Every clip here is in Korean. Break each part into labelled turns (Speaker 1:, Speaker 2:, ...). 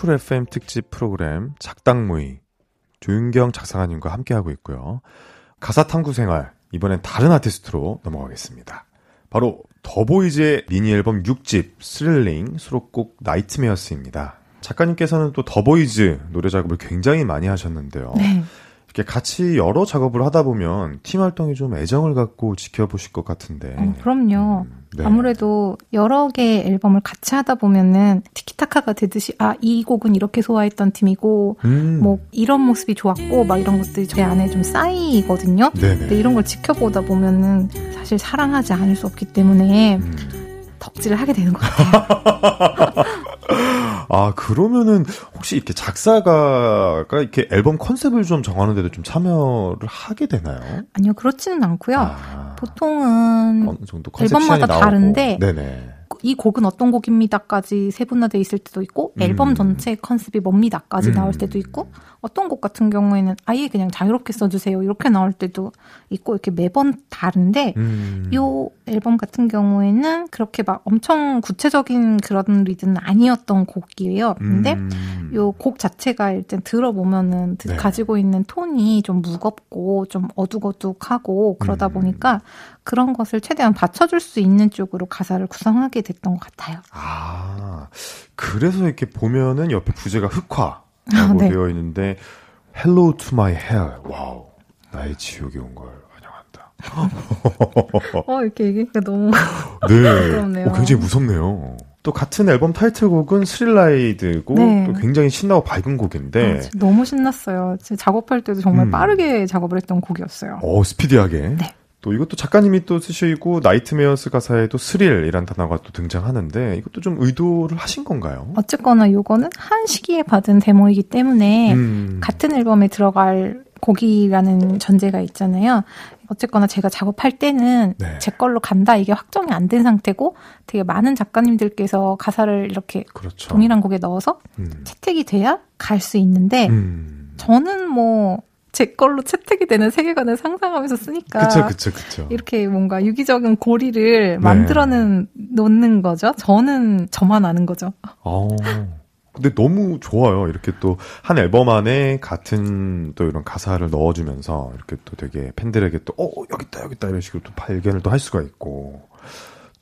Speaker 1: 쿨 FM 특집 프로그램 작당모의 조윤경 작사가님과 함께하고 있고요. 가사 탐구 생활, 이번엔 다른 아티스트로 넘어가겠습니다. 바로 더보이즈의 미니 앨범 6집 Thrill-ing 수록곡 Nightmares입니다. 작가님께서는 또 더보이즈 노래 작업을 굉장히 많이 하셨는데요.
Speaker 2: 네.
Speaker 1: 이렇게 같이 여러 작업을 하다 보면 팀 활동에 좀 애정을 갖고 지켜보실 것 같은데.
Speaker 2: 어, 그럼요.
Speaker 1: 음, 네.
Speaker 2: 아무래도 여러 개의 앨범을 같이 하다 보면은 티키타카가 되듯이 아, 이 곡은 이렇게 소화했던 팀이고
Speaker 1: 음.
Speaker 2: 뭐 이런 모습이 좋았고 막 이런 것들이 제 안에 좀 쌓이거든요.
Speaker 1: 네네.
Speaker 2: 근데 이런 걸 지켜보다 보면은 사실 사랑하지 않을 수 없기 때문에
Speaker 1: 음.
Speaker 2: 덕질을 하게 되는 것 같아요.
Speaker 1: 아, 그러면은 혹시 이렇게 작사가가 이렇게 앨범 컨셉을 좀 정하는 데도 좀 참여를 하게 되나요?
Speaker 2: 아니요, 그렇지는 않고요.
Speaker 1: 아,
Speaker 2: 보통은
Speaker 1: 어느 정도
Speaker 2: 앨범마다. 다른데
Speaker 1: 네네.
Speaker 2: 이 곡은 어떤 곡입니다까지 세분화돼 있을 때도 있고
Speaker 1: 음.
Speaker 2: 앨범 전체 컨셉이 뭡니다까지
Speaker 1: 음.
Speaker 2: 나올 때도 있고 어떤 곡 같은 경우에는 아예 그냥 자유롭게 써주세요 이렇게 나올 때도 있고 이렇게 매번 다른데
Speaker 1: 음.
Speaker 2: 요 앨범 같은 경우에는 그렇게 막 엄청 구체적인 그런 리드는 아니었던 곡이에요. 근데
Speaker 1: 음.
Speaker 2: 요곡 자체가 일단 들어보면은 드-
Speaker 1: 네.
Speaker 2: 가지고 있는 톤이 좀 무겁고 좀 어둑어둑하고 그러다
Speaker 1: 음.
Speaker 2: 보니까 그런 것을 최대한 받쳐줄 수 있는 쪽으로 가사를 구성하게 됐던 것 같아요.
Speaker 1: 아, 그래서 이렇게 보면은 옆에 부제가 흑화라고
Speaker 2: 아, 네.
Speaker 1: 되어 있는데 Hello to my hell. 와우. 나의 지옥에 온걸 환영한다.
Speaker 2: 어, 이렇게 얘기하니까 너무.
Speaker 1: 네. 어, 굉장히 무섭네요. 또 같은 앨범 타이틀곡은 Thrill Ride고
Speaker 2: 네.
Speaker 1: 또 굉장히 신나고 밝은 곡인데
Speaker 2: 아, 너무 신났어요. 작업할 때도 정말
Speaker 1: 음.
Speaker 2: 빠르게 작업을 했던 곡이었어요.
Speaker 1: 어 스피디하게.
Speaker 2: 네.
Speaker 1: 또 이것도 작가님이 또 쓰시고 Nightmares 가사에도 스릴이란 단어가 또 등장하는데 이것도 좀 의도를 하신 건가요?
Speaker 2: 어쨌거나 요거는 한 시기에 받은 데모이기 때문에
Speaker 1: 음.
Speaker 2: 같은 앨범에 들어갈 곡이라는 전제가 있잖아요. 어쨌거나 제가 작업할 때는
Speaker 1: 네.
Speaker 2: 제 걸로 간다 이게 확정이 안 된 상태고 되게 많은 작가님들께서 가사를 이렇게
Speaker 1: 그렇죠.
Speaker 2: 동일한 곡에 넣어서
Speaker 1: 음.
Speaker 2: 채택이 돼야 갈 수 있는데
Speaker 1: 음.
Speaker 2: 저는 뭐 제 걸로 채택이 되는 세계관을 상상하면서 쓰니까
Speaker 1: 그쵸 그쵸 그쵸.
Speaker 2: 이렇게 뭔가 유기적인 고리를
Speaker 1: 네.
Speaker 2: 만들어는 놓는 거죠. 저는 저만 아는 거죠.
Speaker 1: 어. 근데 너무 좋아요. 이렇게 또 한 앨범 안에 같은 또 이런 가사를 넣어주면서 이렇게 또 되게 팬들에게 또, 어, 여기 있다, 여기 있다, 이런 식으로 또 발견을 또 할 수가 있고.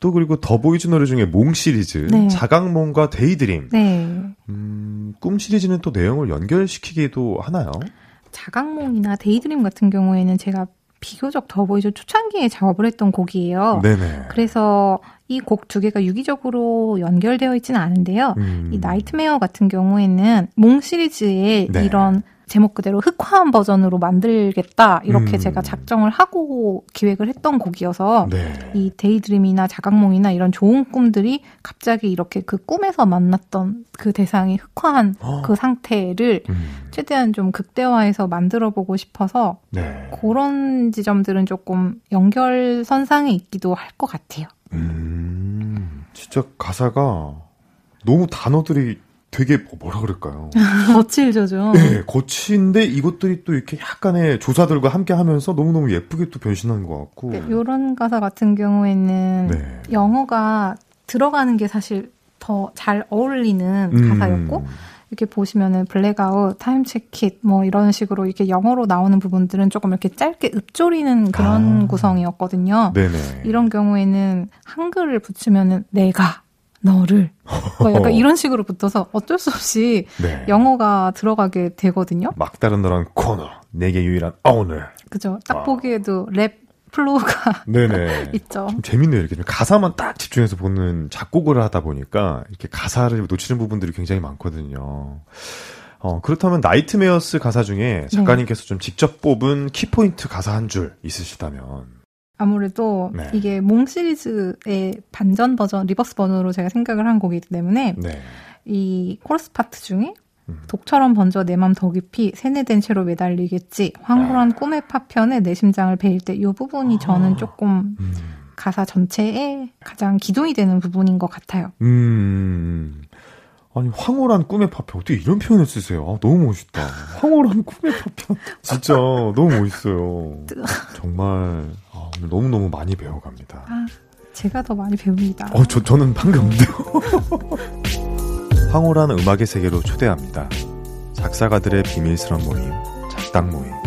Speaker 1: 또 그리고 더 보이즈 노래 중에 몽 시리즈,
Speaker 2: 네.
Speaker 1: 자각몽과 Daydream.
Speaker 2: 네.
Speaker 1: 음, 꿈 시리즈는 또 내용을 연결시키기도 하나요?
Speaker 2: 자각몽이나 Daydream 같은 경우에는 제가 비교적 더보이즈 초창기에 작업을 했던 곡이에요.
Speaker 1: 네네.
Speaker 2: 그래서 이 곡 두 개가 유기적으로 연결되어 있지는 않은데요.
Speaker 1: 음.
Speaker 2: 이 Nightmare 같은 경우에는 몽 시리즈의
Speaker 1: 네.
Speaker 2: 이런 제목 그대로 흑화한 버전으로 만들겠다 이렇게
Speaker 1: 음.
Speaker 2: 제가 작정을 하고 기획을 했던 곡이어서
Speaker 1: 네.
Speaker 2: 이 Daydream이나 자각몽이나 이런 좋은 꿈들이 갑자기 이렇게 그 꿈에서 만났던 그 대상이 흑화한
Speaker 1: 어.
Speaker 2: 그 상태를
Speaker 1: 음.
Speaker 2: 최대한 좀 극대화해서 만들어 보고 싶어서
Speaker 1: 네.
Speaker 2: 그런 지점들은 조금 연결선상에 있기도 할 것 같아요.
Speaker 1: 음. 진짜 가사가 너무 단어들이 되게 뭐- 뭐라 그럴까요?
Speaker 2: 거칠죠죠.
Speaker 1: 네, 거친데 이것들이 또 이렇게 약간의 조사들과 함께 하면서 너무너무 예쁘게 또 변신하는 것 같고.
Speaker 2: 이런 가사 같은 경우에는
Speaker 1: 네.
Speaker 2: 영어가 들어가는 게 사실 더 잘 어울리는
Speaker 1: 음.
Speaker 2: 가사였고 이렇게 보시면은 blackout, time check it 뭐 이런 식으로 이렇게 영어로 나오는 부분들은 조금 이렇게 짧게 읊조리는 그런
Speaker 1: 아.
Speaker 2: 구성이었거든요.
Speaker 1: 네네.
Speaker 2: 이런 경우에는 한글을 붙이면은 내가 너를 뭐 약간 이런 식으로 붙어서 어쩔 수 없이
Speaker 1: 네.
Speaker 2: 영어가 들어가게 되거든요.
Speaker 1: 막다른 너란 코너, 내게 유일한 오늘.
Speaker 2: 그죠? 딱
Speaker 1: 아.
Speaker 2: 보기에도 랩 flow가
Speaker 1: 네네.
Speaker 2: 있죠.
Speaker 1: 좀 재밌네요. 이렇게 좀 가사만 딱 집중해서 보는 작곡을 하다 보니까 이렇게 가사를 놓치는 부분들이 굉장히 많거든요. 어, 그렇다면 Nightmares 가사 중에 작가님께서 좀 직접 뽑은 키포인트 가사 한 줄 있으시다면.
Speaker 2: 아무래도
Speaker 1: 네.
Speaker 2: 이게 몽 시리즈의 반전 버전, reverse 버전으로 제가 생각을 한 곡이기 때문에
Speaker 1: 네.
Speaker 2: 이 코러스 파트 중에
Speaker 1: 음.
Speaker 2: 독처럼 번져 내 맘 더 깊이 세뇌된 채로 매달리겠지 황홀한 꿈의 파편에 내 심장을 베일 때 이 부분이 저는 조금
Speaker 1: 음.
Speaker 2: 가사 전체에 가장 기둥이 되는 부분인 것 같아요.
Speaker 1: 음. 아니, 황홀한 꿈의 파편. 어떻게 이런 표현을 쓰세요? 아, 너무 멋있다. 황홀한 꿈의 파편. 진짜 너무 멋있어요. 정말, 아, 오늘 너무너무 많이 배워갑니다.
Speaker 2: 아, 제가 더 많이 배웁니다.
Speaker 1: 어, 저, 저는 방금. 황홀한 음악의 세계로 초대합니다. 작사가들의 비밀스런 모임, 작당 모임.